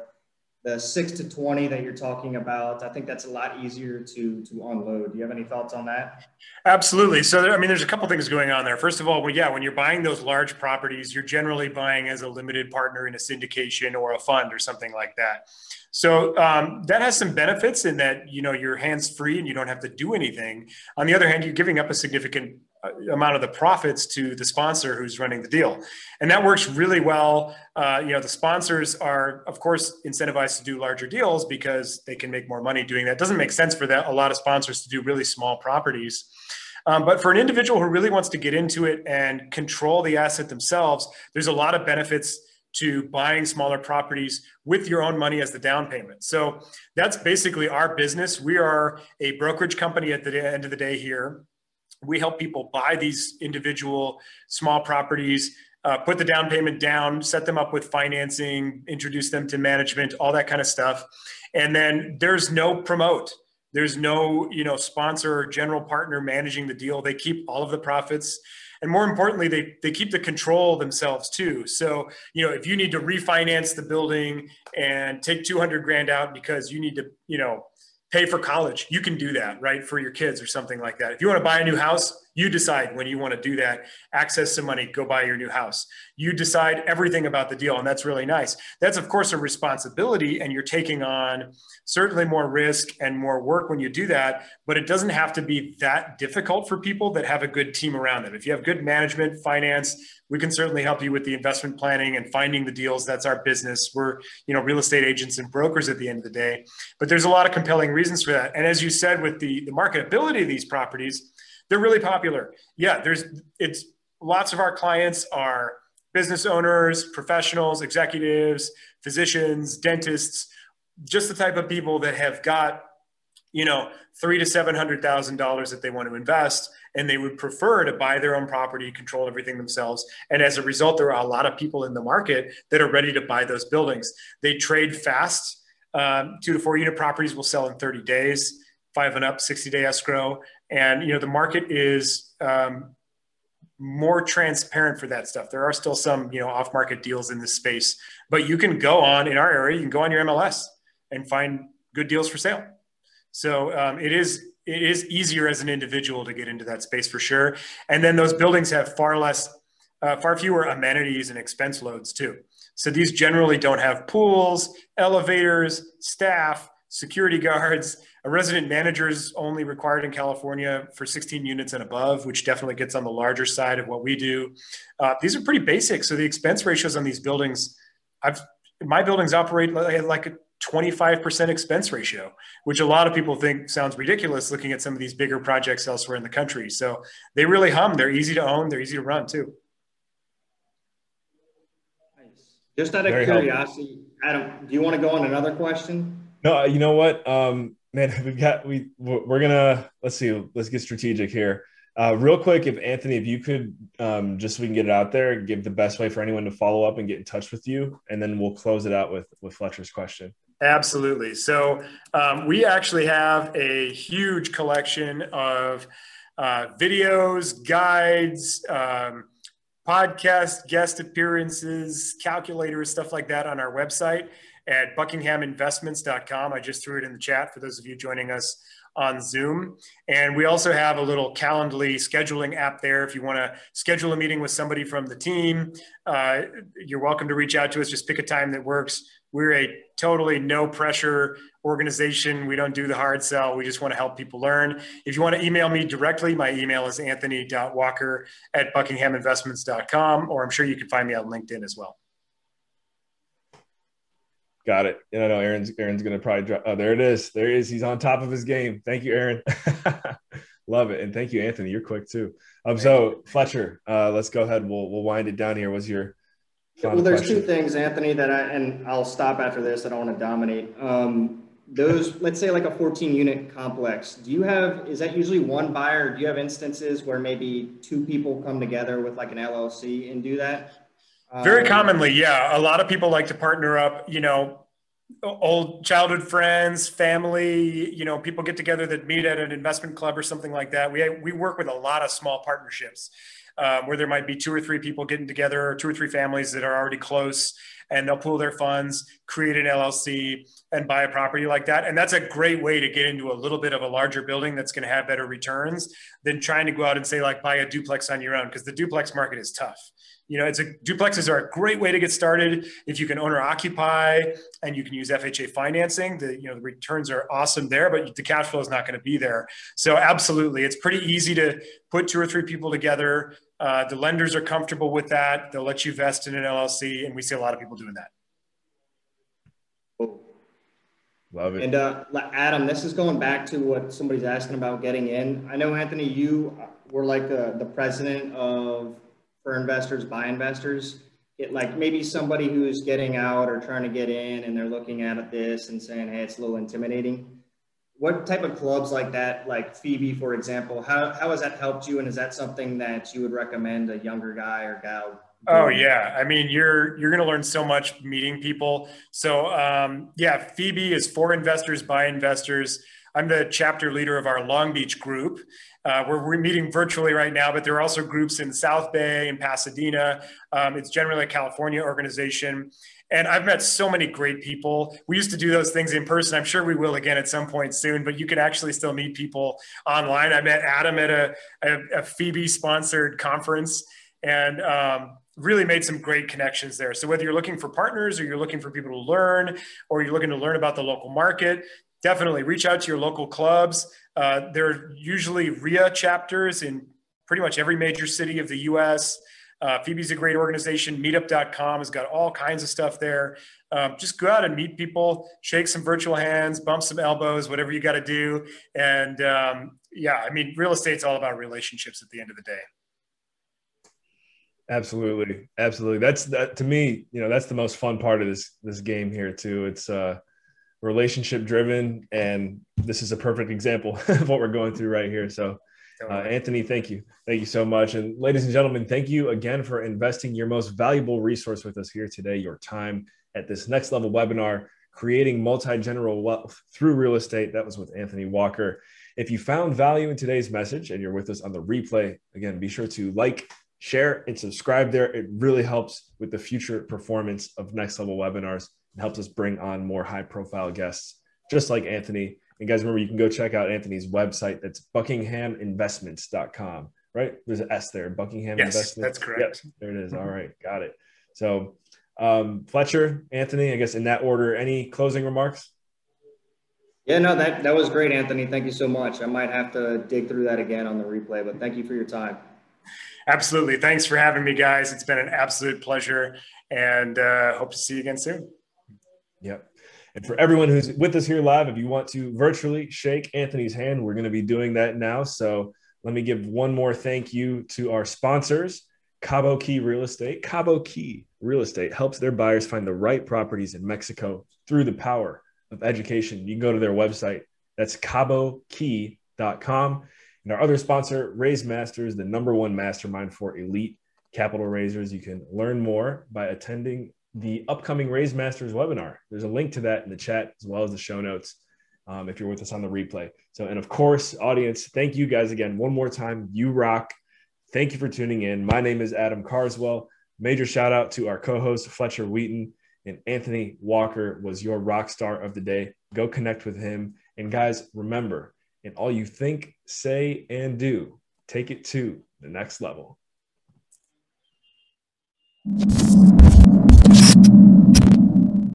the 6 to 20 that you're talking about i think that's a lot easier to to unload. Do you have any thoughts on that? Absolutely. So there, i mean there's a couple things going on there. First of all well, yeah when you're buying those large properties you're generally buying as a limited partner in a syndication or a fund or something like that. So um, that has some benefits in that you know you're hands free and you don't have to do anything. On the other hand, you're giving up a significant amount of the profits to the sponsor who's running the deal, and that works really well. Uh, you know, the sponsors are of course incentivized to do larger deals because they can make more money doing that. It doesn't make sense for that a lot of sponsors to do really small properties. Um, but for an individual who really wants to get into it and control the asset themselves, there's a lot of benefits to buying smaller properties with your own money as the down payment. So that's basically our business. We are a brokerage company at the end of the day here. We help people buy these individual small properties, uh, put the down payment down, set them up with financing, introduce them to management, all that kind of stuff. And then there's no promote. There's no, you know, sponsor or general partner managing the deal. They keep all of the profits and more importantly they they keep the control themselves too so you know if you need to refinance the building and take 200 grand out because you need to you know pay for college. You can do that right for your kids or something like that. If you want to buy a new house you decide when you want to do that. Access some money go buy your new house. You decide everything about the deal and that's really nice. That's of course a responsibility and you're taking on certainly more risk and more work when you do that but it doesn't have to be that difficult for people that have a good team around them. If you have good management finance we can certainly help you with the investment planning and finding the deals. That's our business. We're you know real estate agents and brokers at the end of the day. But there's a lot of compelling reasons for that. And as you said with the the marketability of these properties they're really popular yeah there's it's lots of our clients are business owners professionals executives physicians dentists just the type of people that have got you know three to seven hundred thousand dollars that they want to invest and they would prefer to buy their own property, control everything themselves. And as a result, there are a lot of people in the market that are ready to buy those buildings. They trade fast. Um, two to four unit properties will sell in 30 days, five and up, 60 day escrow. And, you know, the market is um, more transparent for that stuff. There are still some, you know, off market deals in this space, but you can go on in our area, you can go on your MLS and find good deals for sale. So um, it is it is easier as an individual to get into that space for sure. And then those buildings have far less, uh, far fewer amenities and expense loads too. So these generally don't have pools, elevators, staff, security *laughs* guards. A resident manager is only required in California for 16 units and above, which definitely gets on the larger side of what we do. Uh, these are pretty basic. So the expense ratios on these buildings, I've my buildings operate like a 25% expense ratio, which a lot of people think sounds ridiculous looking at some of these bigger projects elsewhere in the country. So they really hum. They're easy to own. They're easy to run too. Nice. Just out of Very curiosity, helpful. Adam, do you want to go on another question? No, you know what, um, man, *laughs* we've got we we're gonna let's see, let's get strategic here. Uh, real quick, if Anthony, if you could um, just so we can get it out there, give the best way for anyone to follow up and get in touch with you, and then we'll close it out with with Fletcher's question. Absolutely. So um, we actually have a huge collection of uh, videos, guides. Um, podcast guest appearances, calculators, stuff like that on our website at buckinghaminvestments.com. I just threw it in the chat for those of you joining us on Zoom. And we also have a little Calendly scheduling app there. If you want to schedule a meeting with somebody from the team, uh, you're welcome to reach out to us. Just pick a time that works. We're a totally no pressure organization. We don't do the hard sell. We just want to help people learn. If you want to email me directly, my email is anthony.walker at buckinghaminvestments.com, or I'm sure you can find me on LinkedIn as well. Got it. And I know Aaron's Aaron's gonna probably drop. Oh, there it is. There he is. He's on top of his game. Thank you, Aaron. *laughs* Love it, and thank you, Anthony. You're quick too. Um, so Fletcher, uh, let's go ahead. We'll we'll wind it down here. Was your well, there's question. two things, Anthony, that I and I'll stop after this. I don't want to dominate. Um, those, *laughs* let's say, like a 14 unit complex. Do you have? Is that usually one buyer? do you have instances where maybe two people come together with like an LLC and do that? Very um, commonly, yeah. A lot of people like to partner up. You know, old childhood friends, family. You know, people get together that meet at an investment club or something like that. We we work with a lot of small partnerships um, where there might be two or three people getting together, or two or three families that are already close, and they'll pool their funds, create an LLC, and buy a property like that. And that's a great way to get into a little bit of a larger building that's going to have better returns than trying to go out and say like buy a duplex on your own because the duplex market is tough you know, it's a duplexes are a great way to get started if you can owner occupy and you can use FHA financing. The you know the returns are awesome there, but the cash flow is not going to be there. So absolutely, it's pretty easy to put two or three people together. Uh, the lenders are comfortable with that. They'll let you vest in an LLC, and we see a lot of people doing that. Love it. And uh, Adam, this is going back to what somebody's asking about getting in. I know Anthony, you were like the, the president of for investors by investors. It like maybe somebody who's getting out or trying to get in and they're looking at this and saying, hey, it's a little intimidating. What type of clubs like that, like FIBI, for example, how, how has that helped you? And is that something that you would recommend a younger guy or gal Oh yeah, I mean you're you're going to learn so much meeting people. So um, yeah, FIBI is for investors by investors. I'm the chapter leader of our Long Beach group, uh, we're, we're, meeting virtually right now, but there are also groups in South Bay and Pasadena. Um, it's generally a California organization. And I've met so many great people. We used to do those things in person. I'm sure we will again at some point soon, but you can actually still meet people online. I met Adam at a, a, a FIBI sponsored conference and um, really made some great connections there. So whether you're looking for partners or you're looking for people to learn or you're looking to learn about the local market, definitely reach out to your local clubs. Uh, there are usually REIA chapters in pretty much every major city of the US. Uh, FIBI's a great organization. Meetup.com has got all kinds of stuff there. Um, just go out and meet people, shake some virtual hands, bump some elbows, whatever you got to do. And um, yeah, I mean, real estate's all about relationships at the end of the day. Absolutely, absolutely. That's that to me. You know, that's the most fun part of this this game here too. It's uh, relationship driven and this is a perfect example *laughs* of what we're going through right here. So uh, anthony thank you. Thank you so much. And ladies and gentlemen thank you again for investing your most valuable resource with us here today your time at this next level webinar creating multi-general wealth through real estate. That was with anthony walker. If you found value in today's message and you're with us on the replay again be sure to like share and subscribe there. It really helps with the future performance of next level webinars and helps us bring on more high profile guests, just like Anthony. And guys, remember, you can go check out Anthony's website. That's buckinghaminvestments.com, right? There's an S there, Buckingham yes, Investments. That's correct. Yep, there it is. All right, got it. So, um, Fletcher, Anthony, I guess in that order, any closing remarks? Yeah, no, that, that was great, Anthony. Thank you so much. I might have to dig through that again on the replay, but thank you for your time. Absolutely. Thanks for having me, guys. It's been an absolute pleasure and uh, hope to see you again soon. Yep. And for everyone who's with us here live, if you want to virtually shake Anthony's hand, we're going to be doing that now. So let me give one more thank you to our sponsors, Cabo Key Real Estate. Cabo Key Real Estate helps their buyers find the right properties in Mexico through the power of education. You can go to their website. That's cabokey.com. And our other sponsor, Raise Masters, the number one mastermind for elite capital raisers. You can learn more by attending the upcoming Raise Masters webinar. There's a link to that in the chat as well as the show notes um, if you're with us on the replay. So, and of course, audience, thank you guys again one more time. You rock. Thank you for tuning in. My name is Adam Carswell. Major shout out to our co host, Fletcher Wheaton. And Anthony Walker was your rock star of the day. Go connect with him. And guys, remember, in all you think, say, and do, take it to the next level.